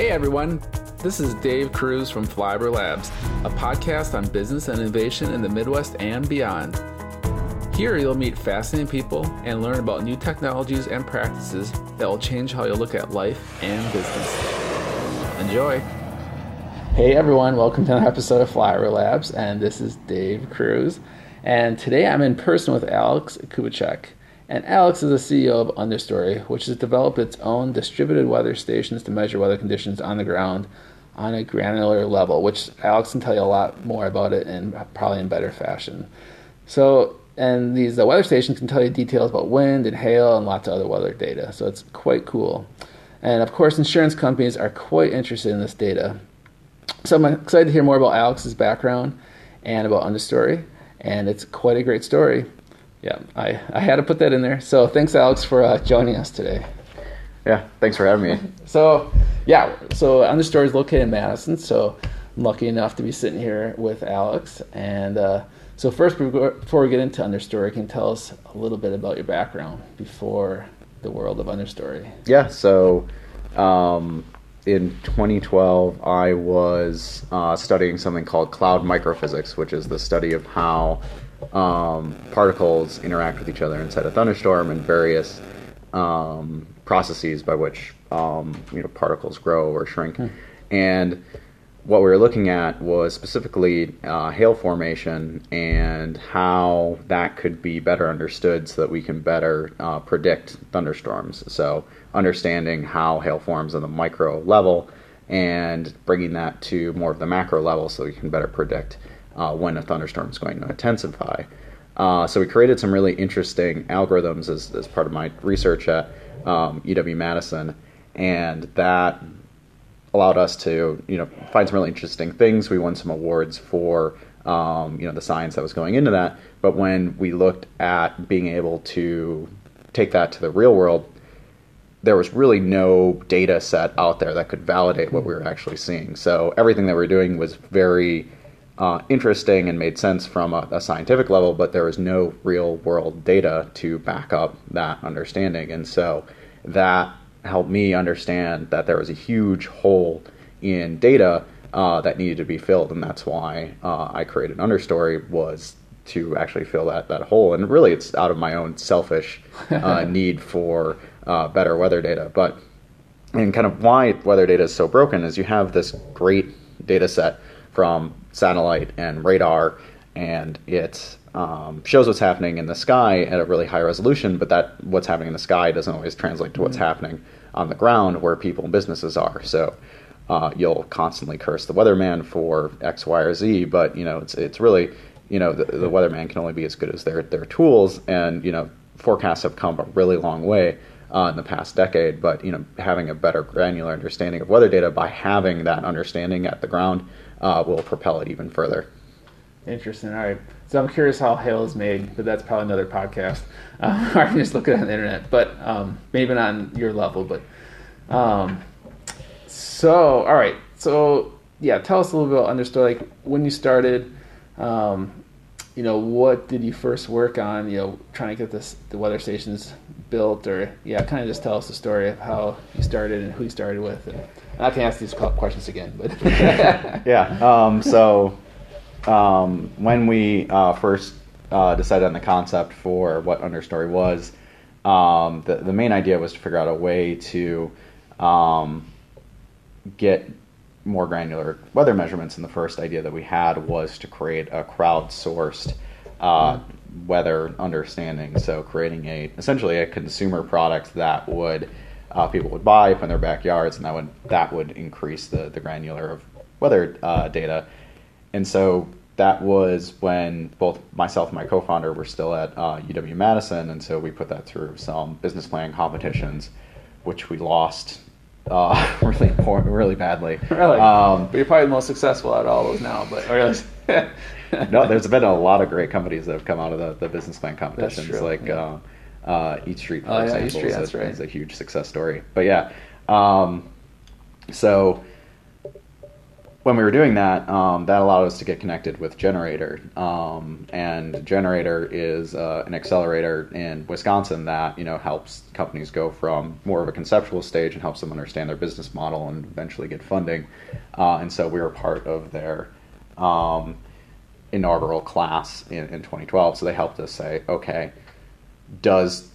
Hey everyone, this is Dave Kruse from Flyover Labs, a podcast on business and innovation in the Midwest and beyond. Here you'll meet fascinating people and learn about new technologies and practices that will change how you look at life and business. Enjoy! Hey everyone, welcome to another episode of Flyover Labs, and this is Dave Kruse. And today I'm in person with Alex Kubicek. And Alex is the CEO of Understory, which has developed its own distributed weather stations to measure weather conditions on the ground on a granular level, which Alex can tell you a lot more about it and probably in better fashion. So, and these the weather stations can tell you details about wind and hail and lots of other weather data. So it's quite cool. And of course, insurance companies are quite interested in this data. So I'm excited to hear more about Alex's background and about Understory, and it's quite a great story yeah, I, I had to put that in there. So thanks, Alex, for uh, joining us today. Yeah, thanks for having me. so, yeah, so Understory is located in Madison. So I'm lucky enough to be sitting here with Alex. And uh, so, first, before we get into Understory, can you tell us a little bit about your background before the world of Understory? Yeah, so um, in 2012, I was uh, studying something called cloud microphysics, which is the study of how um, particles interact with each other inside a thunderstorm and various um, processes by which um, you know particles grow or shrink. Hmm. And what we were looking at was specifically uh, hail formation and how that could be better understood so that we can better uh, predict thunderstorms. So, understanding how hail forms on the micro level and bringing that to more of the macro level so we can better predict uh, when a thunderstorm is going to intensify. Uh, so we created some really interesting algorithms as, as part of my research at um, UW Madison, and that allowed us to you know find some really interesting things. We won some awards for um, you know the science that was going into that. But when we looked at being able to take that to the real world, there was really no data set out there that could validate what we were actually seeing. So everything that we are doing was very uh, interesting and made sense from a, a, scientific level, but there was no real world data to back up that understanding. And so that helped me understand that there was a huge hole in data uh, that needed to be filled. And that's why uh, I created Understory was to actually fill that, that hole. And really, it's out of my own selfish uh, need for uh, better weather data. But and kind of why weather data is so broken is you have this great data set from satellite and radar, and it um, shows what's happening in the sky at a really high resolution. But that what's happening in the sky doesn't always translate to what's mm-hmm. happening on the ground where people and businesses are. So uh, you'll constantly curse the weatherman for X, Y, or Z, but you know it's it's really you know the, the weatherman can only be as good as their their tools, and you know forecasts have come a really long way. Uh, in the past decade, but you know, having a better granular understanding of weather data by having that understanding at the ground uh, will propel it even further. Interesting. All right. So I'm curious how hail is made, but that's probably another podcast. Uh, I can just look it on the internet, but um, maybe not on your level. But um, so, all right. So yeah, tell us a little bit about Understory. Like when you started, um, you know, what did you first work on? You know, trying to get this the weather stations built, or yeah, kind of just tell us the story of how you started and who you started with. And, I can ask these questions again, but yeah. Um, so um, when we uh, first uh, decided on the concept for what Understory was, um, the the main idea was to figure out a way to um, get more granular weather measurements. And the first idea that we had was to create a crowdsourced uh, weather understanding. So creating a essentially a consumer product that would uh, people would buy up in their backyards, and that would that would increase the the granular of weather uh, data. And so that was when both myself and my co-founder were still at uh, UW Madison, and so we put that through some business planning competitions, which we lost uh, really poor, really badly. Really, um, but you're probably the most successful out of all those now. But no, there's been a lot of great companies that have come out of the, the business plan competitions, like. Yeah. Uh, uh, EatStreet, for oh, example, yeah, EatStreet, is, a, right. is, a, huge success story. But yeah, um, so when we were doing that, um, that allowed us to get connected with gener8tor, um, and gener8tor is uh, an accelerator in Wisconsin that you know helps companies go from more of a conceptual stage and helps them understand their business model and eventually get funding. Uh, and so we were part of their um, inaugural class in, in 2012. So they helped us say, okay, does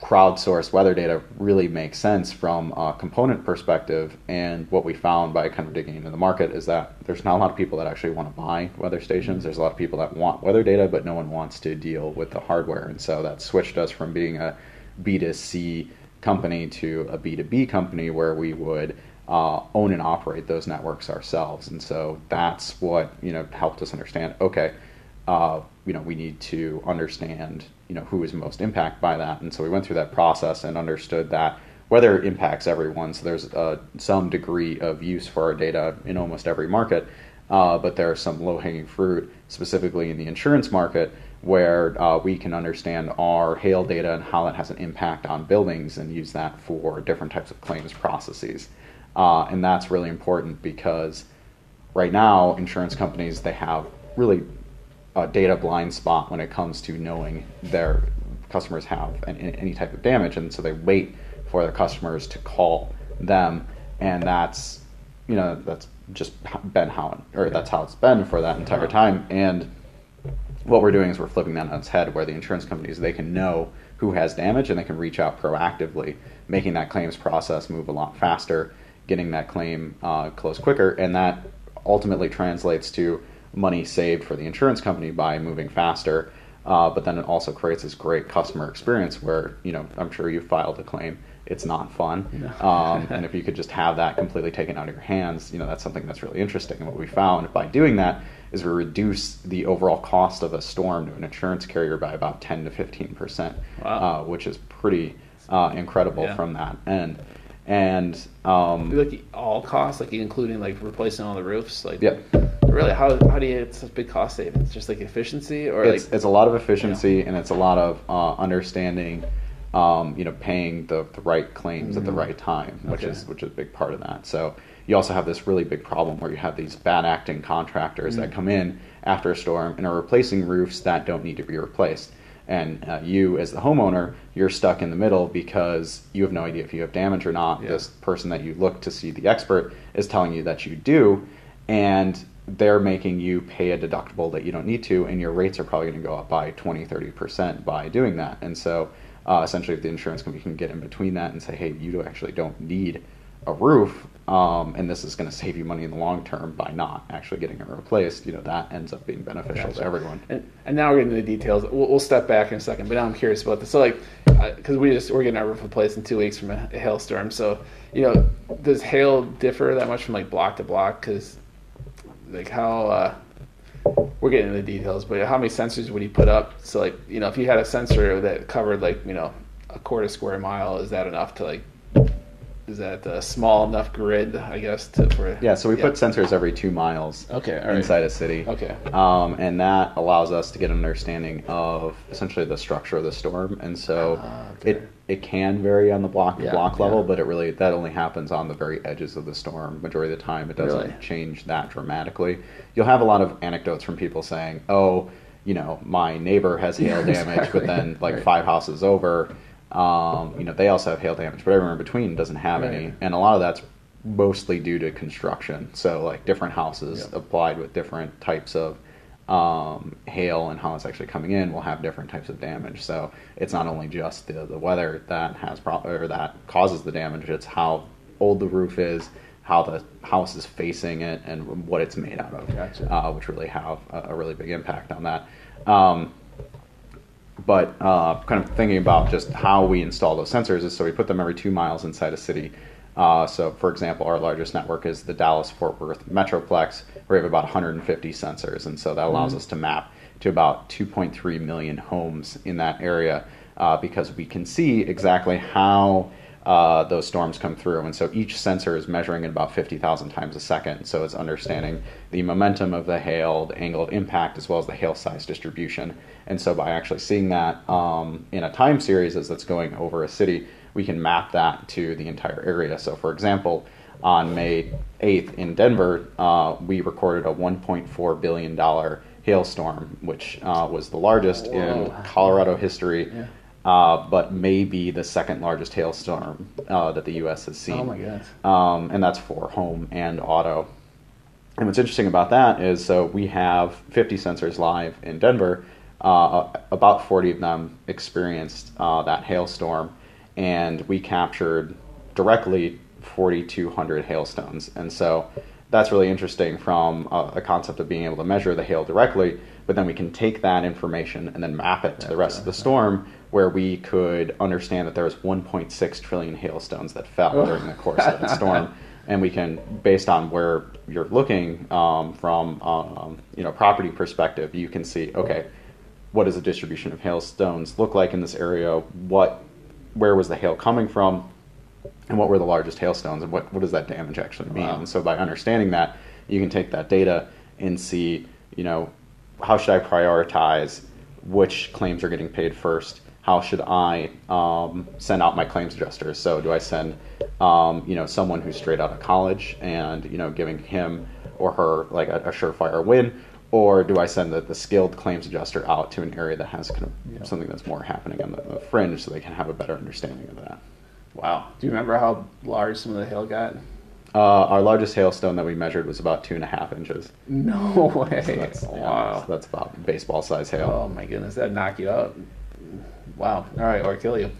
crowdsourced weather data really makes sense from a component perspective. And what we found by kind of digging into the market is that there's not a lot of people that actually want to buy weather stations. There's a lot of people that want weather data, but no one wants to deal with the hardware. And so that switched us from being a B2C company to a B2B company where we would uh, own and operate those networks ourselves. And so that's what you know helped us understand. Okay, uh, you know we need to understand you know who is most impacted by that. And so we went through that process and understood that weather impacts everyone. So there's uh, some degree of use for our data in almost every market. Uh, but there are some low-hanging fruit specifically in the insurance market where uh, we can understand our hail data and how that has an impact on buildings and use that for different types of claims processes. Uh, and that's really important because right now insurance companies they have really a data blind spot when it comes to knowing their customers have any, any type of damage, and so they wait for their customers to call them, and that's you know that's just been how or that's how it's been for that entire time. And what we're doing is we're flipping that on its head, where the insurance companies they can know who has damage and they can reach out proactively, making that claims process move a lot faster, getting that claim uh, closed quicker, and that ultimately translates to money saved for the insurance company by moving faster. Uh, but then it also creates this great customer experience where you know I'm sure you filed a claim. It's not fun, no. um, and if you could just have that completely taken out of your hands, you know that's something that's really interesting. And what we found by doing that is we reduce the overall cost of a storm to an insurance carrier by about 10 to 15 percent, wow. uh, which is pretty uh, incredible yeah. from that end. And um, like all costs, like including like replacing all the roofs, like yeah really how, how do you it's such big cost savings just like efficiency or it's, like it's a lot of efficiency you know. and it's a lot of uh, understanding um, you know paying the, the right claims mm-hmm. at the mm-hmm. right time which okay. is which is a big part of that so you also have this really big problem where you have these bad acting contractors mm-hmm. that come in after a storm and are replacing roofs that don't need to be replaced and uh, you as the homeowner you're stuck in the middle because you have no idea if you have damage or not yeah. this person that you look to see the expert is telling you that you do and they're making you pay a deductible that you don't need to, and your rates are probably going to go up by 20, 30% by doing that. And so, uh, essentially, if the insurance company can get in between that and say, hey, you actually don't need a roof, um, and this is going to save you money in the long term by not actually getting it replaced, you know, that ends up being beneficial gotcha. to everyone. And, and, now we're getting into the details. We'll, we'll, step back in a second, but now I'm curious about this. So, like, because we just we're getting our roof replaced in two weeks from a, a hailstorm. So, you know, does hail differ that much from like block to block? Because like how uh, we're getting into the details, but how many sensors would he put up? So like you know, if you had a sensor that covered like you know a quarter square mile, is that enough to like is that a small enough grid, I guess, to for yeah. So we yeah. put sensors every two miles. Okay, inside a city. Okay, um, and that allows us to get an understanding of essentially the structure of the storm, and so uh, okay. it it can vary on the block yeah, block level, yeah. but it really that only happens on the very edges of the storm. Majority of the time, it doesn't really? change that dramatically. You'll have a lot of anecdotes from people saying, "Oh, you know, my neighbor has hail damage, exactly. but then like right. five houses over." Um, you know, they also have hail damage, but everyone in between doesn't have right. any, and a lot of that's mostly due to construction. So like different houses yep. applied with different types of um, hail and how it's actually coming in will have different types of damage. So it's not only just the, the weather that has pro- or that causes the damage; it's how old the roof is, how the house is facing it, and what it's made out of, gotcha. uh, which really have a, a, really big impact on that. Um, but uh, kind of thinking about just how we install those sensors is so we put them every two miles inside a city. Uh, so, for example, our largest network is the Dallas Fort Worth Metroplex, where we have about 150 sensors. And so that allows mm-hmm. us to map to about 2.3 million homes in that area uh, because we can see exactly how uh, those storms come through. And so each sensor is measuring it about 50,000 times a second. So it's understanding the momentum of the hail, the angle of impact, as well as the hail size distribution. And so by actually seeing that um, in a time series as it's going over a city, we can map that to the entire area. So, for example, on May 8th in Denver, uh, we recorded a 1.4 billion dollar hailstorm, which uh, was the largest in Colorado history. Yeah. Uh, but maybe the second largest hailstorm uh, that the U.S. has seen Oh my goodness. um, and that's for home and auto. And what's interesting about that is so we have 50 sensors live in Denver. Uh, about 40 of them experienced uh, that hailstorm, and we captured directly 4,200 hailstones. And so that's really interesting from a, a concept of being able to measure the hail directly, but then we can take that information and then map it to the rest of the storm, where we could understand that there was 1.6 trillion hailstones that fell during the course of that storm and we can, based on where you're looking um, from, um, you know, property perspective, you can see, okay, what does the distribution of hailstones look like in this area? What, where was the hail coming from? And what were the largest hailstones? And what, what does that damage actually mean? Wow. And so by understanding that, you can take that data and see, you know, how should I prioritize which claims are getting paid first? How should I um, send out my claims adjusters? So do I send, um, you know, someone who's straight out of college and you know giving him or her like a, a surefire win, or do I send the, the skilled claims adjuster out to an area that has kind of Yeah. something that's more happening on the, the fringe, so they can have a better understanding of that? Wow. Do you remember how large some of the hail got? Uh, our largest hailstone that we measured was about two and a half inches. No way. So that's, yeah, wow. so that's about baseball size hail. Oh my goodness, that'd knock you out. Wow. All right, or kill you.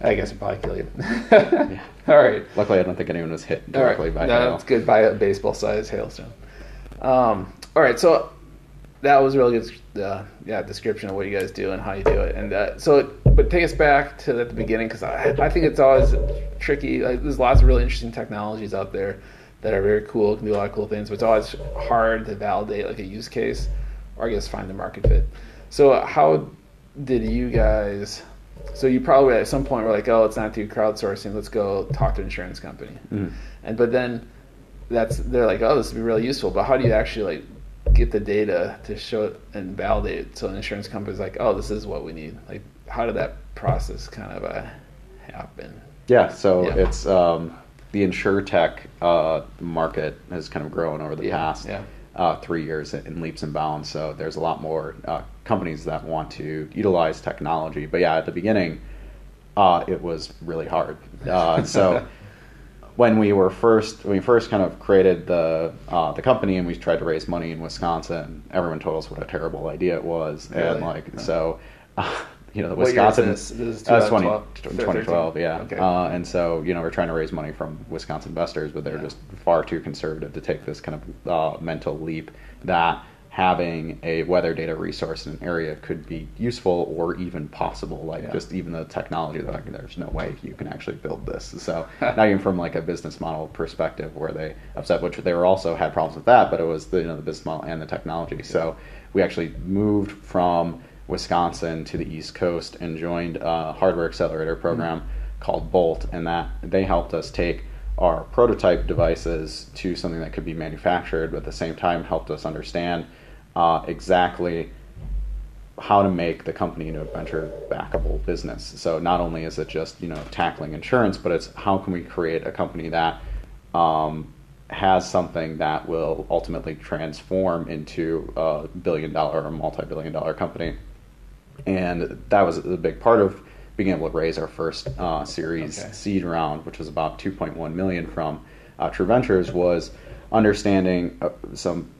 I guess it'd probably kill you. All right. Luckily, I don't think anyone was hit All right. directly by No, hail. That's good by a baseball sized hailstone. Um, all right, so that was a really good, uh, yeah, description of what you guys do and how you do it. And uh, so, but take us back to the beginning because I, I think it's always tricky. Like, there's lots of really interesting technologies out there that are very cool, can do a lot of cool things, but it's always hard to validate like a use case or I guess find the market fit. So, how did you guys? So you probably at some point were like, oh, it's not through crowdsourcing. Let's go talk to an insurance company. Mhm. And but then that's they're like, oh, this would be really useful. But how do you actually like get the data to show it and validate it so an insurance company's like, oh, this is what we need? Like, how did that process kind of uh, happen? Yeah, so Yeah. it's um, the insurtech uh, market has kind of grown over the Yeah, past yeah. Uh, three years in leaps and bounds. So there's a lot more uh, companies that want to utilize technology. But yeah, at the beginning, uh, it was really hard. Uh, so when we were first, when we first kind of created the uh, the company and we tried to raise money in Wisconsin, everyone told us what a terrible idea it was, Really? and like so. you know, the What Wisconsin. this? This is 20, 2012, 2012, yeah. Okay. Uh, and so, you know, we're trying to raise money from Wisconsin investors, but they're Yeah. just far too conservative to take this kind of uh, mental leap that having a weather data resource in an area could be useful or even possible. Like Yeah. just even the technology, like, there's no way you can actually build this. So not even from like a business model perspective, where they upset, which they were also had problems with that, but it was the you know the business model and the technology. So we actually moved from Wisconsin to the East Coast and joined a hardware accelerator program mm-hmm. called Bolt, and that they helped us take our prototype devices to something that could be manufactured, but at the same time helped us understand uh, exactly how to make the company into a venture backable business. So not only is it just you know tackling insurance, but it's how can we create a company that um, has something that will ultimately transform into a billion dollar or multi-billion dollar company. And that was a big part of being able to raise our first uh, series Okay. seed round, which was about 2.1 million from uh, True Ventures, was understanding uh, some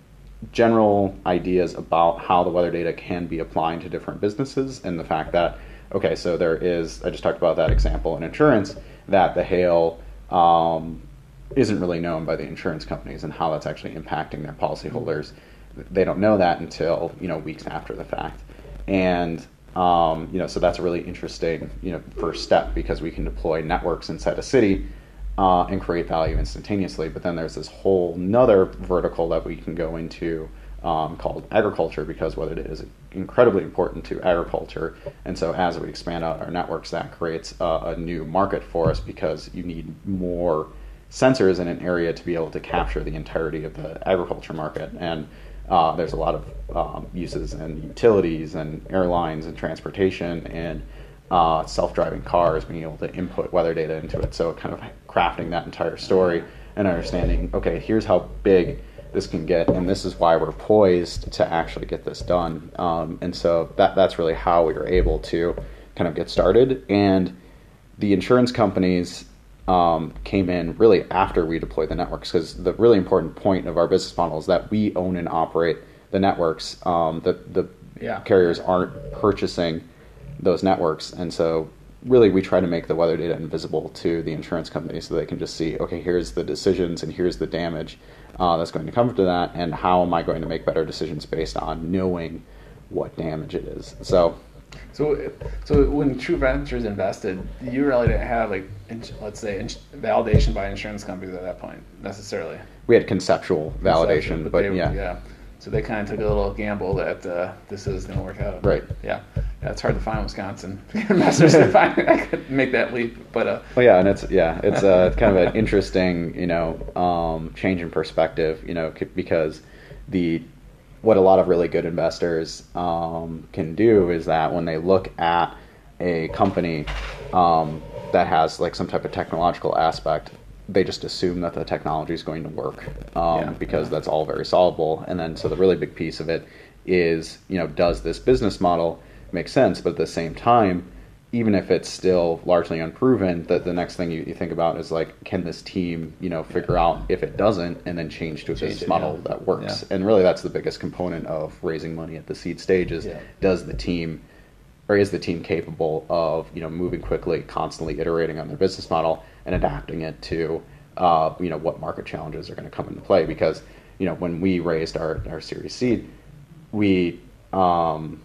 general ideas about how the weather data can be applied to different businesses and the fact that okay so there is i just talked about that example in insurance that the hail um, isn't really known by the insurance companies and how that's actually impacting their policyholders. They don't know that until you know weeks after the fact. And um, you know so that's a really interesting you know first step because we can deploy networks inside a city uh, and create value instantaneously. But then there's this whole nother vertical that we can go into um, called agriculture because weather it is incredibly important to agriculture. And so as we expand out our networks, that creates a, a new market for us because you need more sensors in an area to be able to capture the entirety of the agriculture market. And uh, there's a lot of um, uses in utilities and airlines and transportation and uh, self-driving cars, being able to input weather data into it. So kind of crafting that entire story and understanding, okay, here's how big this can get, and this is why we're poised to actually get this done. Um, and so that that's really how we were able to kind of get started. And the insurance companies um, came in really after we deployed the networks because the really important point of our business model is that we own and operate the networks. Um, the the Yeah. carriers aren't purchasing those networks, and so really we try to make the weather data invisible to the insurance companies so they can just see, okay, here's the decisions and here's the damage uh, that's going to come to that, and how am I going to make better decisions based on knowing what damage it is. So So, so when True Ventures invested, you really didn't have like, let's say, validation by insurance companies at that point necessarily. we had conceptual validation, but, they- yeah. yeah. So they kind of took a little gamble that uh, this is going to work out. Right. Yeah. Yeah. It's hard to find Wisconsin investors to find I could make that leap, but uh, Well, yeah, and it's yeah, it's uh, kind of an interesting, you know, um, change in perspective, you know, c- because the what a lot of really good investors um, can do is that when they look at a company um, that has like some type of technological aspect, they just assume that the technology is going to work um, Yeah. because that's all very solvable. And then so the really big piece of it is, you know, does this business model make sense? But at the same time, even if it's still largely unproven, that the next thing you, you think about is like, can this team, you know, figure out if it doesn't and then change to a Change business it, model yeah. that works? Yeah. And really, that's the biggest component of raising money at the seed stage is does the team or is the team capable of you know moving quickly, constantly iterating on their business model and adapting it to uh, you know what market challenges are going to come into play? Because you know when we raised our our Series Seed, we um,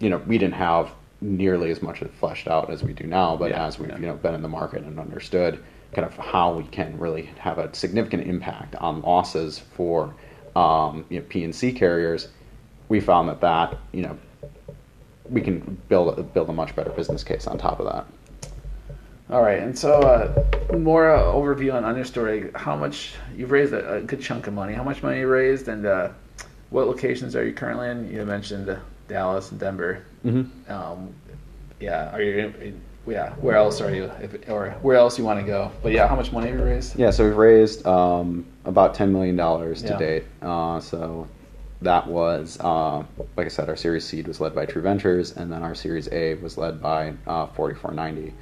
you know we didn't have nearly as much fleshed out as we do now, but Yeah, as we've yeah. you know been in the market and understood kind of how we can really have a significant impact on losses for um, you know P and C carriers, we found that that you know we can build a, build a much better business case on top of that. all right. And so, uh, more uh, overview on, Understory. How much you've raised a, a good chunk of money. How much money you raised, and uh, what locations are you currently in? You mentioned uh, Dallas and Denver. Mm-hmm. Um, yeah. Are you? Yeah. Where else are you? If, or where else you want to go? But yeah, how much money have you raised? Yeah, so we've raised um, about ten million dollars to Yeah. date. Uh, so that was, uh, like I said, our Series Seed was led by True Ventures, and then our Series A was led by uh, 4490.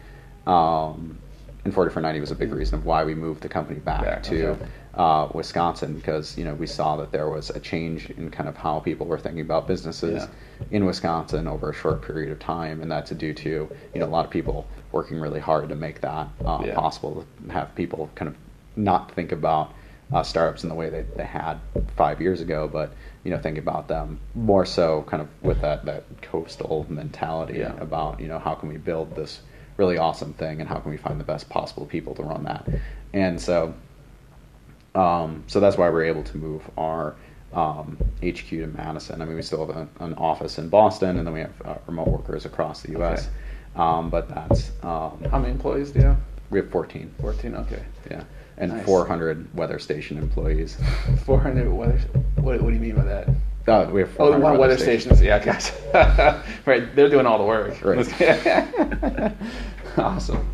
Um, and 4490 was a big reason of why we moved the company back, Back, to okay. Uh, Wisconsin because you know we saw that there was a change in kind of how people were thinking about businesses Yeah. in Wisconsin over a short period of time, and that's due to you know a lot of people working really hard to make that uh, Yeah. possible. To have people kind of not think about uh, startups in the way they, they had five years ago, but you know think about them more so kind of with that that coastal mentality Yeah. about you know how can we build this really awesome thing and how can we find the best possible people to run that, and so um, so that's why we're able to move our um, HQ to Madison. I mean, we still have a, an office in Boston, and then we have uh, remote workers across the U.S. Um, but that's um, How many employees do you have? we have 14, 14. Okay. yeah, and Nice. 400 weather station employees. 400 weather. What, what do you mean by that? Uh, we have Oh, 400 one weather stations. Yeah, guys. right, they're doing all the work. Right. awesome.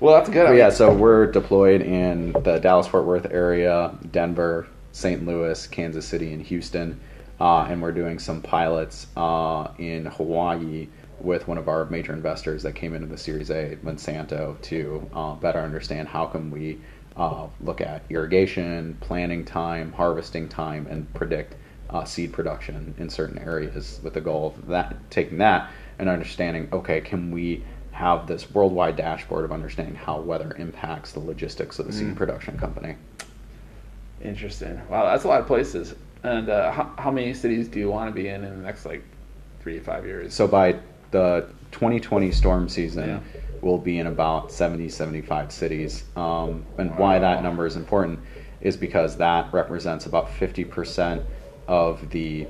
Well, that's good. But yeah, so we're deployed in the Dallas Fort Worth area, Denver, St. Louis, Kansas City, and Houston. Uh, and we're doing some pilots uh, in Hawaii with one of our major investors that came into the Series A, Monsanto, to uh, better understand how can we uh, look at irrigation, planting time, harvesting time, and predict uh, seed production in certain areas with the goal of that taking that and understanding okay can we have this worldwide dashboard of understanding how weather impacts the logistics of the seed production company Interesting. Wow, that's a lot of places. And uh, how, how many cities do you want to be in in the next like three to five years? so by the 2020 storm season Yeah. we'll be in about 70 75 cities um, and why that number is important is because that represents about 50% of the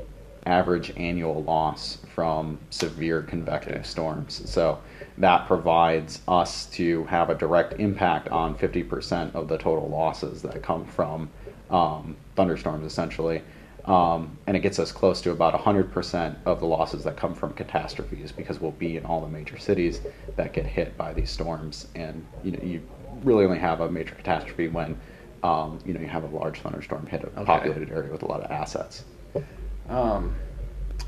average annual loss from severe convective Okay. storms so that provides us to have a direct impact on 50% of the total losses that come from um, thunderstorms essentially um, and it gets us close to about 100% of the losses that come from catastrophes because we'll be in all the major cities that get hit by these storms and you know you really only have a major catastrophe when um, you know you have a large thunderstorm hit a Okay. populated area with a lot of assets. Um,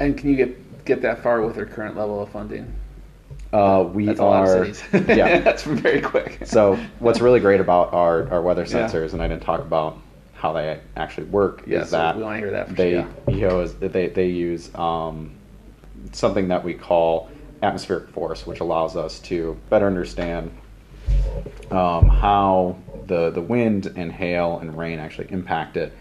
and can you get get that far with your current level of funding? Uh, we That's are yeah. that's very quick. So what's really great about our, our weather Yeah. sensors, and I didn't talk about how they actually work, Yeah, is so that we wanna hear that they sure, EO is they they use um, something that we call atmospheric force, which allows us to better understand um, how the the wind and hail and rain actually impact it,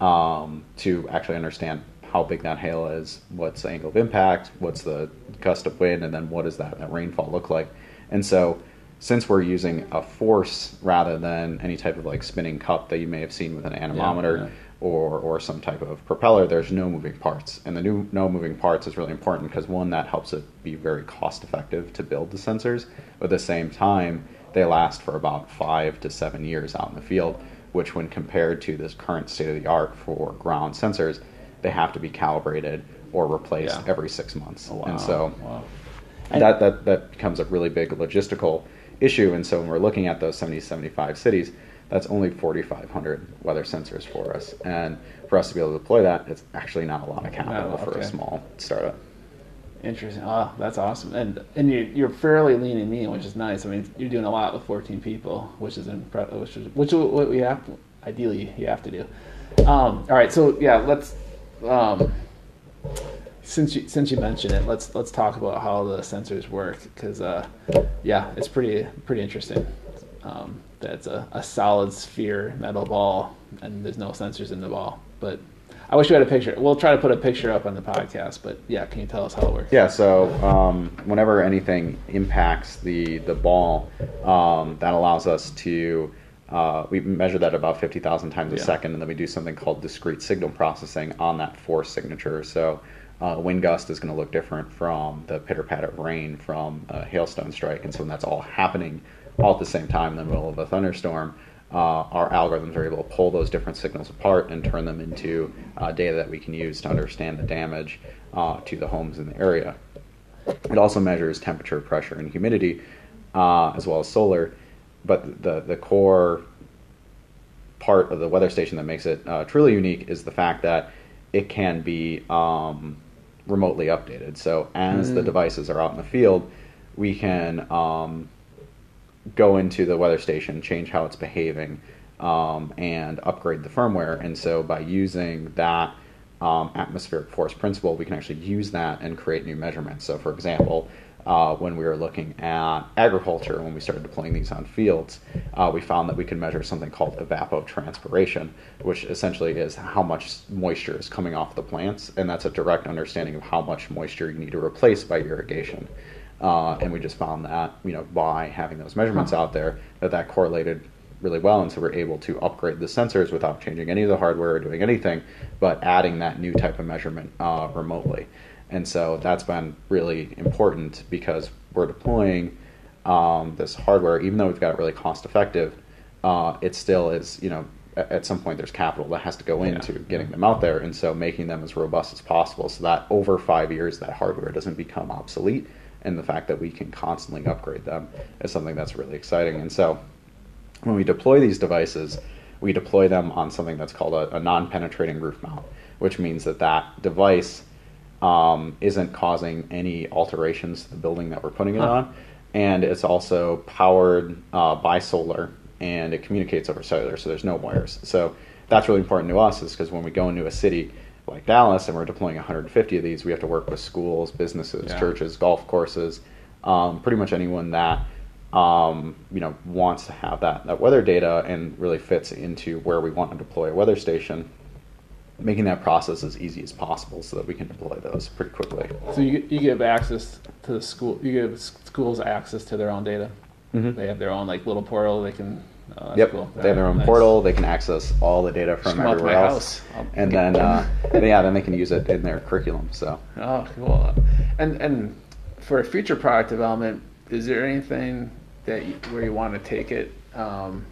um, to actually understand how big that hail is, what's the angle of impact, what's the gust of wind, and then what does that, that rainfall look like. And so, since we're using a force rather than any type of like spinning cup that you may have seen with an anemometer yeah. or or some type of propeller, there's no moving parts. And the new no moving parts is really important because one that helps it be very cost effective to build the sensors, but at the same time they last for about five to seven years out in the field, which when compared to this current state of the art for ground sensors, they have to be calibrated or replaced Yeah. every six months. Oh, wow. And so wow. that, that, that becomes a really big logistical issue. And so when we're looking at those 70, 75 cities, that's only 4,500 weather sensors for us. And for us to be able to deploy that, it's actually not a lot of capital No, for a small startup. Interesting. Oh, that's awesome. And and you you're fairly lean and mean, which is nice. I mean, you're doing a lot with 14 people, which is impressive. Which is which is what we have to, ideally you have to do. Um, all right, so yeah, let's. Um, since you since you mentioned it, let's let's talk about how the sensors work because uh, yeah, it's pretty pretty interesting. Um, that's a, a solid sphere metal ball, and there's no sensors in the ball. But I wish we had a picture. We'll try to put a picture up on the podcast. But yeah, can you tell us how it works? Yeah, so um, whenever anything impacts the the ball, um, that allows us to uh, we measure that about fifty thousand times a Yeah. second, and then we do something called discrete signal processing on that force signature. So uh, wind gust is going to look different from the pitter patter of rain from a hailstone strike, and so when that's all happening all at the same time in the middle of a thunderstorm. Uh, our algorithms are able to pull those different signals apart and turn them into uh, data that we can use to understand the damage uh, to the homes in the area. It also measures temperature, pressure, and humidity, uh, as well as solar. But the the core part of the weather station that makes it uh, truly unique is the fact that it can be um, remotely updated. So as the devices are out in the field, we can um, go into the weather station, change how it's behaving, um, and upgrade the firmware. And so by using that um, atmospheric force principle, we can actually use that and create new measurements. So, for example, uh, when we were looking at agriculture, when we started deploying these on fields, uh, we found that we could measure something called evapotranspiration, which essentially is how much moisture is coming off the plants, and that's a direct understanding of how much moisture you need to replace by irrigation. Uh, and we just found that, you know, by having those measurements out there, that that correlated really well, and so we're able to upgrade the sensors without changing any of the hardware or doing anything, but adding that new type of measurement uh, remotely. And so that's been really important because we're deploying um, this hardware, even though we've got it really cost effective, uh, it still is, you know, at some point there's capital that has to go into getting them out there, and so making them as robust as possible, so that over five years that hardware doesn't become obsolete, and the fact that we can constantly upgrade them is something that's really exciting. And so when we deploy these devices, we deploy them on something that's called a, a non-penetrating roof mount, which means that that device um, isn't causing any alterations to the building that we're putting it Huh. on, and it's also powered uh, by solar and it communicates over cellular, so there's no wires. So that's really important to us, is because when we go into a city like Dallas and we're deploying 150 of these, we have to work with schools, businesses, Yeah. churches, golf courses, um, pretty much anyone that um, you know wants to have that that weather data and really fits into where we want to deploy a weather station. Making that process as easy as possible so that we can deploy those pretty quickly. So you you give access to the school. You give schools access to their own data. Mhm. They have their own like little portal. They can. Oh, Yep, cool. they have their own Nice. portal. They can access all the data from Just come out to everywhere else, house. And then uh, yeah, then they can use it in their curriculum. So Oh, cool. And and for future product development, is there anything that you, where you want to take it? Um,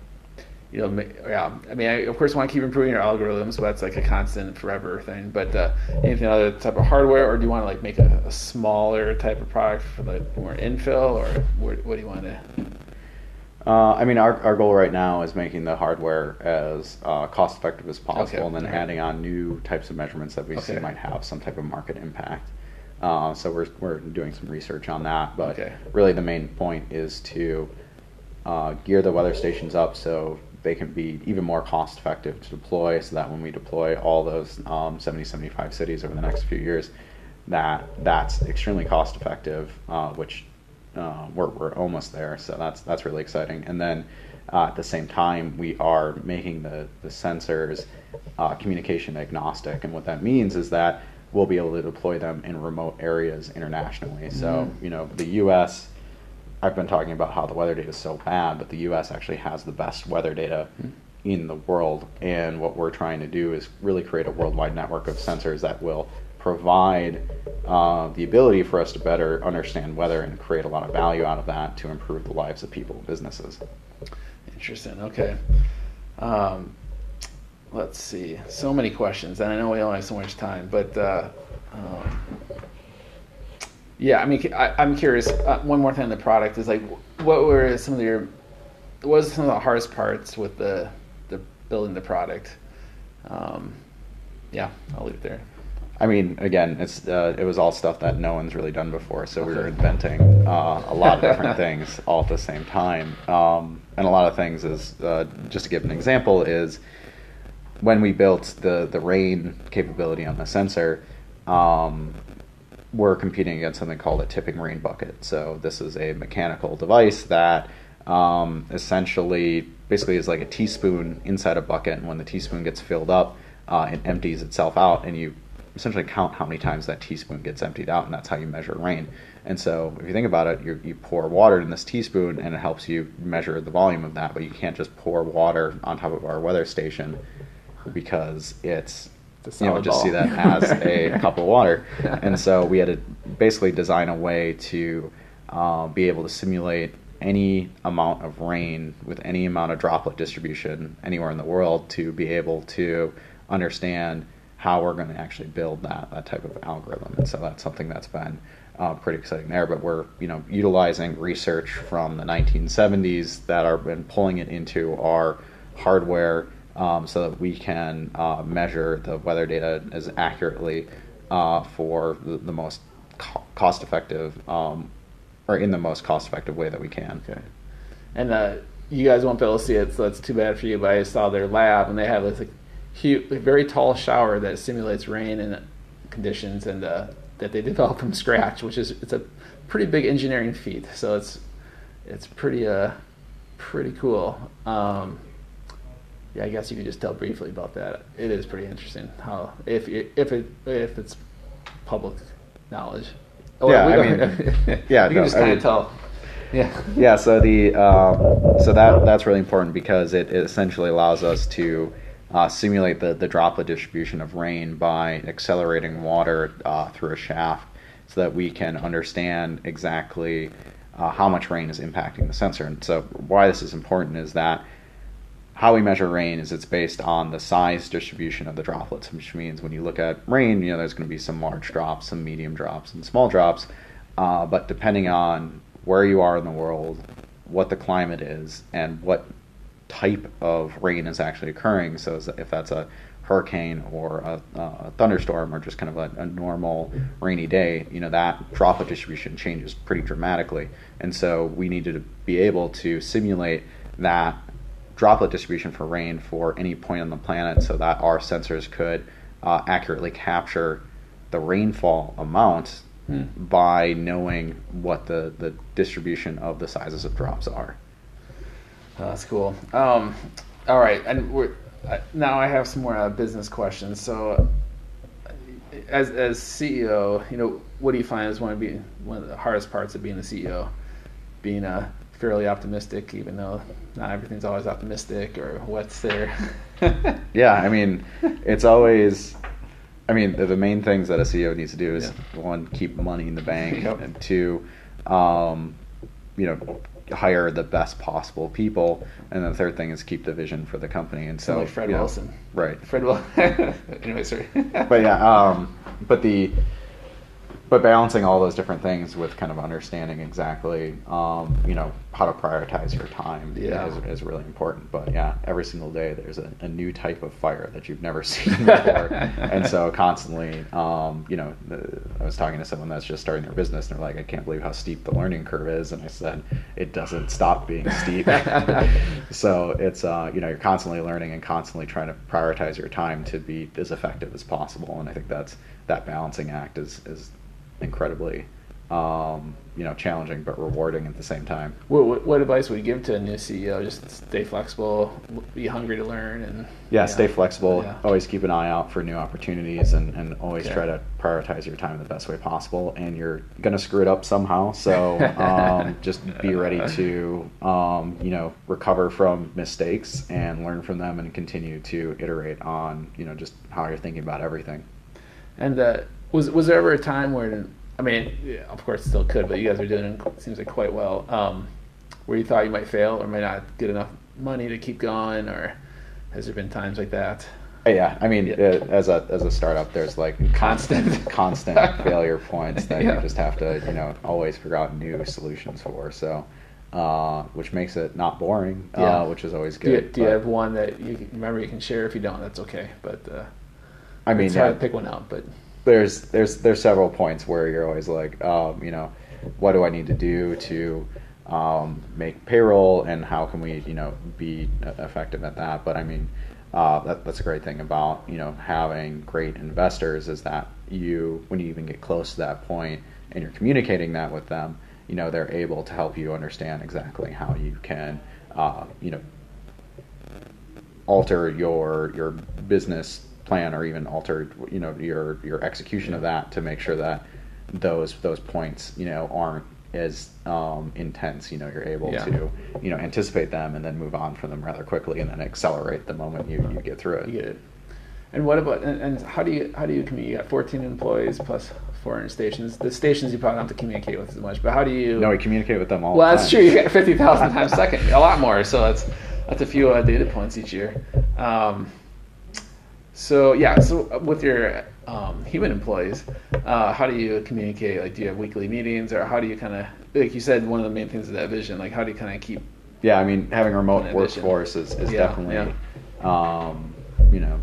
you know, yeah. I mean, I, of course, want to keep improving your algorithms, but that's like a constant, forever thing. But uh, anything other type of hardware, or do you want to like make a, a smaller type of product for like more infill, or what, what do you want to? Uh, I mean, our, our goal right now is making the hardware as uh, cost effective as possible, Okay. and then Okay. adding on new types of measurements that we see might have some type of market impact. Uh, so we're we're doing some research on that, but Okay. really the main point is to uh, gear the weather stations up so they can be even more cost effective to deploy, so that when we deploy all those um, 70, 75 cities over the next few years, that that's extremely cost effective, uh, which uh, we're, we're almost there. So that's that's really exciting. And then uh, at the same time, we are making the the sensors uh, communication agnostic, and what that means is that we'll be able to deploy them in remote areas internationally. So you know the U.S. I've been talking about how the weather data is so bad, but the U.S. actually has the best weather data in the world. And what we're trying to do is really create a worldwide network of sensors that will provide uh, the ability for us to better understand weather and create a lot of value out of that to improve the lives of people and businesses. Interesting. Okay. Um, let's see. So many questions, and I know we only have so much time, but uh, um, yeah, I mean, I, I'm curious. Uh, one more thing on the product is like, what were some of your, what was some of the hardest parts with the, the building the product? Um, yeah, I'll leave it there. I mean, again, it's uh, it was all stuff that no one's really done before, so we were inventing uh, a lot of different things all at the same time. Um, and a lot of things is uh, just to give an example is when we built the the rain capability on the sensor. Um, we're competing against something called a tipping rain bucket. So this is a mechanical device that um, essentially basically is like a teaspoon inside a bucket, and when the teaspoon gets filled up, uh, it empties itself out, and you essentially count how many times that teaspoon gets emptied out, and that's how you measure rain. And so if you think about it, you you pour water in this teaspoon, and it helps you measure the volume of that, but you can't just pour water on top of our weather station because it's you know just see that as a cup of water. And so we had to basically design a way to uh, be able to simulate any amount of rain with any amount of droplet distribution anywhere in the world to be able to understand how we're going to actually build that that type of algorithm. And so that's something that's been uh, pretty exciting there. But we're you know utilizing research from the 1970s that are been pulling it into our hardware um, so that we can uh, measure the weather data as accurately uh, for the, the most co- cost effective um, or in the most cost effective way that we can. Okay. And uh, you guys won't be able to see it, so that's too bad for you. But I saw their lab, and they have this like, huge, very tall shower that simulates rain and conditions, and uh, that they developed from scratch, which is it's a pretty big engineering feat. So it's it's pretty uh pretty cool. Um, yeah, I guess you can just tell briefly about that. It is pretty interesting how if if it if it's public knowledge. Or Yeah, we I mean, yeah, you no, can just I kind mean- of tell. Yeah. yeah so the um, so that that's really important because it, it essentially allows us to uh, simulate the, the droplet distribution of rain by accelerating water uh, through a shaft so that we can understand exactly uh, how much rain is impacting the sensor and so why this is important is that how we measure rain is it's based on the size distribution of the droplets, which means when you look at rain, you know, there's going to be some large drops, some medium drops, and small drops. Uh, but depending on where you are in the world, what the climate is, and what type of rain is actually occurring, so if that's a hurricane or a, a thunderstorm or just kind of a, a normal rainy day, you know, that droplet distribution changes pretty dramatically. And so we needed to be able to simulate that droplet distribution for rain for any point on the planet so that our sensors could uh, accurately capture the rainfall amount Hmm. by knowing what the, the distribution of the sizes of drops are. Oh, that's cool. Um, all right, and we're uh, now I have some more uh, business questions. So, uh, as as CEO, you know, what do you find is one of be one of the hardest parts of being a CEO? Being uh, fairly optimistic, even though not everything's always optimistic, or what's there? Yeah, I mean, it's always. I mean, the, the main things that a CEO needs to do is Yeah. one, keep money in the bank, Yep. and two, um, you know, hire the best possible people, and the third thing is keep the vision for the company. And so, like Fred you know, Wilson. right? Fred Wilson. anyway, sorry. but yeah, um, but the but balancing all those different things with kind of understanding exactly, um, you know, how to prioritize your time Yeah. is, is really important. But yeah, every single day there's a, a new type of fire that you've never seen before, and so constantly, um, you know, the, I was talking to someone that's just starting their business, and they're like, I can't believe how steep the learning curve is, and I said, it doesn't stop being steep. so it's uh, you know, you're constantly learning and constantly trying to prioritize your time to be as effective as possible, and I think that's that balancing act is is incredibly um, you know challenging but rewarding at the same time. What, what, what advice would you give to a new CEO? Just stay flexible, be hungry to learn, and Yeah, stay flexible. Yeah. Always keep an eye out for new opportunities, and, and always Okay. try to prioritize your time the best way possible. And you're gonna screw it up somehow, so um, just be ready to um, you know recover from mistakes and learn from them, and continue to iterate on you know just how you're thinking about everything. And uh, was was there ever a time where, I mean, yeah, of course, still could, but you guys are doing it seems like quite well. Um, where you thought you might fail or might not get enough money to keep going, or has there been times like that? Uh, Yeah, I mean, Yeah. uh, as a as a startup, there's like constant constant failure points that Yeah. you just have to you know always figure out new solutions for. So, uh, which makes it not boring, Yeah. uh, which is always Do you, good. do you have one that you remember you can share? If you don't, that's okay. But uh, I mean, it's hard to pick one out. But there's there's there's several points where you're always like, um, you know, what do I need to do to um, make payroll, and how can we, you know, be uh, effective at that? But I mean, uh, that, that's a great thing about you know having great investors is that you, when you even get close to that point, and you're communicating that with them, you know, they're able to help you understand exactly how you can, uh, you know, alter your your business plan or even alter you know your your execution of that to make sure that those those points you know aren't as um, intense you know you're able Yeah. to you know anticipate them and then move on from them rather quickly and then accelerate the moment you, you get through it you get it. And what about and, and how do you how do you communicate? You got 14 employees plus 400 stations. The stations you probably don't have to communicate with as much. But how do you? no we communicate with them all Well, the that's true. You get 50,000 times a second, a lot more. So that's that's a few uh, data points each year. Um, so yeah, so with your um, human employees, uh, how do you communicate? Like, do you have weekly meetings, or how do you kind of like you said? One of the main things is that vision. Like, how do you kind of keep? yeah i mean having a remote workforce is, is Yeah, definitely um, you know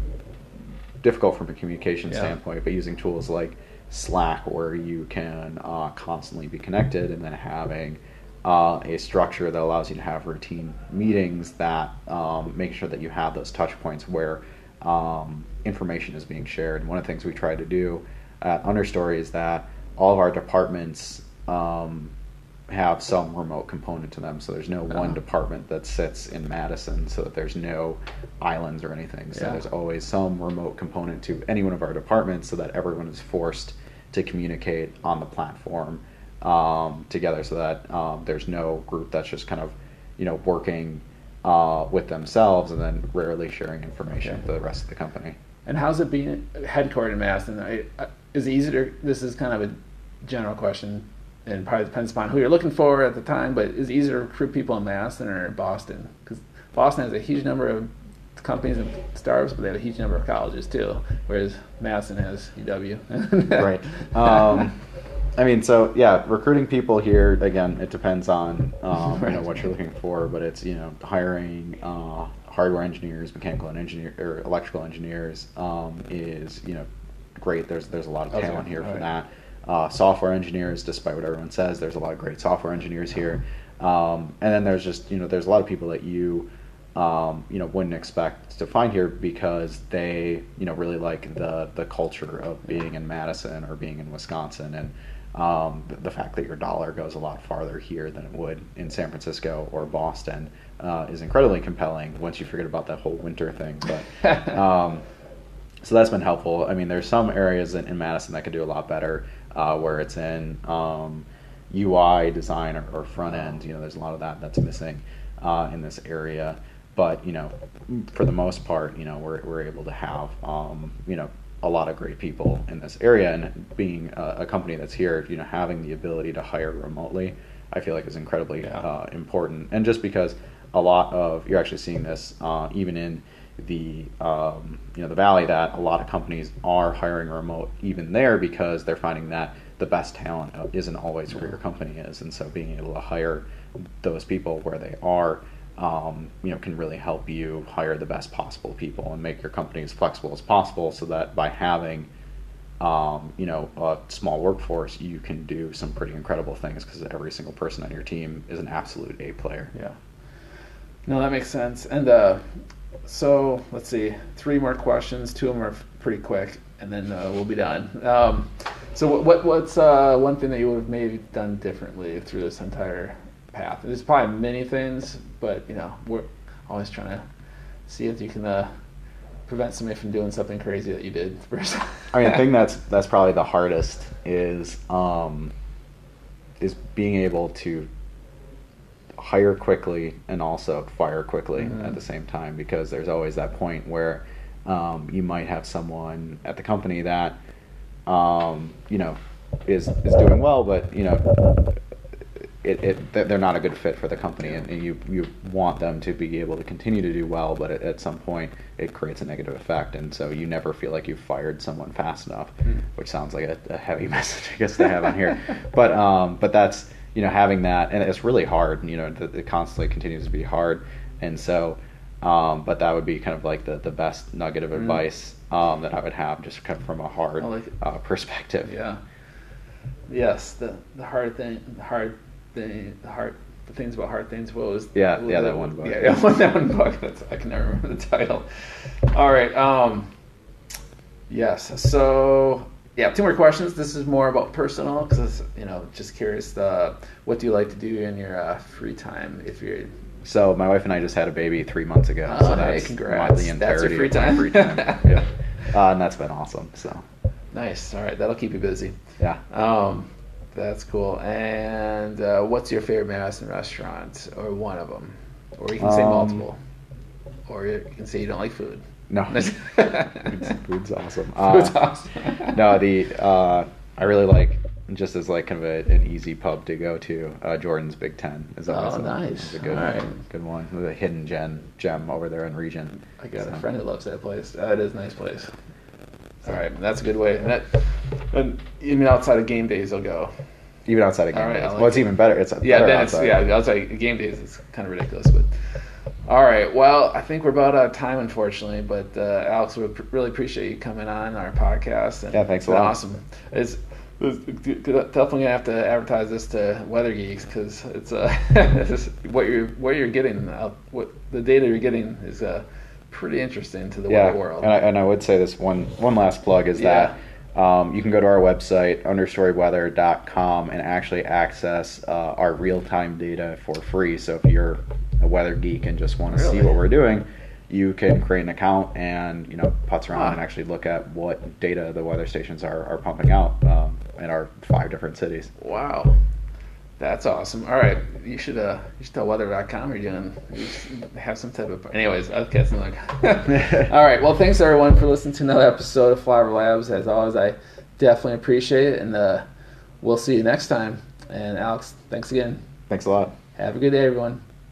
difficult from a communication Yeah. standpoint but using tools like slack where you can uh, constantly be connected and then having uh, a structure that allows you to have routine meetings that um, make sure that you have those touch points where um, information is being shared and one of the things we try to do at understory is that all of our departments um, have some remote component to them. So there's no one Uh-huh. department that sits in Madison, so that there's no islands or anything. So Yeah. there's always some remote component to any one of our departments, so that everyone is forced to communicate on the platform um, together, so that um, there's no group that's just kind of you know working uh, with themselves and then rarely sharing information Okay. with the rest of the company. And how's it being headquartered in Madison? I, I, is it easier? This is kind of a general question, and probably depends upon who you're looking for at the time. But is it easier to recruit people in Madison or Boston? Because Boston has a huge number of companies and startups, but they have a huge number of colleges too. Whereas Madison has UW. right. Um, I mean, so yeah, recruiting people here again. It depends on um, you know what you're looking for, but it's you know hiring uh, hardware engineers, mechanical and engineer or electrical engineers um, is you know great. There's there's a lot of Okay, talent here for alright. that. Uh, software engineers, despite what everyone says, there's a lot of great software engineers here. Um, and then there's just you know there's a lot of people that you um, you know wouldn't expect to find here because they you know really like the the culture of being in Madison or being in Wisconsin and um, the, the fact that your dollar goes a lot farther here than it would in San Francisco or Boston uh, is incredibly compelling once you forget about that whole winter thing. But um, so that's been helpful. I mean, there's some areas in, in Madison that could do a lot better, uh, where it's in um, UI design or, or front end. You know, there's a lot of that that's missing uh, in this area. But you know, for the most part, you know, we're we're able to have um, you know a lot of great people in this area, and being a, a company that's here, you know, having the ability to hire remotely, I feel like is incredibly Yeah. uh, important. And just because a lot of you're actually seeing this uh, even in the um, you know the valley that a lot of companies are hiring remote even there because they're finding that the best talent isn't always where your company is, and so being able to hire those people where they are, um, you know, can really help you hire the best possible people and make your company as flexible as possible, so that by having um, you know, a small workforce, you can do some pretty incredible things because every single person on your team is an absolute A player. Yeah. No, that makes sense. And uh, so let's see, three more questions. Two of them are pretty quick, and then uh, we'll be done. Um, so what, what what's uh, one thing that you would have maybe done differently through this entire path? There's probably many things, but you know we're always trying to see if you can uh, prevent somebody from doing something crazy that you did first. I mean, the thing that's that's probably the hardest is um, is being able to hire quickly and also fire quickly mm-hmm. at the same time because there's always that point where um, you might have someone at the company that um, you know is is doing well, but you know it, it, they're not a good fit for the company, and, and, you you want them to be able to continue to do well, but at, at, some point it creates a negative effect, and so you never feel like you've fired someone fast enough, mm. which sounds like a, a, heavy message, I guess, to have on here. but um, but that's you know having that, and it's really hard. You know, it, it constantly continues to be hard, and so. Um, but that would be kind of like the, the best nugget of mm. advice um, that I would have, just kind of from a hard like uh, perspective. Yeah. Yes, the the hard thing, the hard the heart the things about hard things. What was yeah yeah that one book yeah, yeah that one book. That's I can never remember the title. All right. Um. Yes. So yeah, two more questions. This is more about personal because you know just curious. Uh, what do you like to do in your uh, free time if you're so my wife and I just had a baby three months ago. Oh, so that's congrats. the entirety your free time. free time. yeah, uh, and that's been awesome. So nice. All right, that'll keep you busy. Yeah. Um, that's cool. And uh, what's your favorite Madison restaurant, or one of them, or you can say um, multiple, or you can say you don't like food. No, food's, food's awesome. Uh, food's awesome. no, the uh, I really like just as like kind of a, an easy pub to go to. Uh, Jordan's Big Ten is oh, awesome. Oh, nice. a good, right. good one. The hidden gem gem over there in Regent. I got so. a friend who loves that place. That is a nice place. All right, that's a good way. And, that, and even outside of game days, they'll go. Even outside of game right, days. Like well, it's it. even better. It's yeah. Better then outside. it's yeah. Outside game days, it's kind of ridiculous. But all right. Well, I think we're about out of time, unfortunately. But uh, Alex, we really appreciate you coming on our podcast. And yeah, thanks a lot. Awesome. It's, it's definitely gonna have to advertise this to Weather Geeks because it's uh, what you're what you're getting. Uh, what the data you're getting is uh, pretty interesting to the yeah, weather world. And I, and I would say this one one last plug is yeah. that um, you can go to our website understoryweather.com and actually access uh, our real time data for free. So if you're a weather geek and just want to really? see what we're doing, you can create an account and you know putz around huh. and actually look at what data the weather stations are, are pumping out um, in our five different cities. Wow. That's awesome. All right, you should uh, you should tell weather.com you're doing you have some type of. Anyways, okay, that's another. All right, well, thanks everyone for listening to another episode of Flyover Labs. As always, I definitely appreciate it, and uh, we'll see you next time. And Alex, thanks again. Thanks a lot. Have a good day, everyone.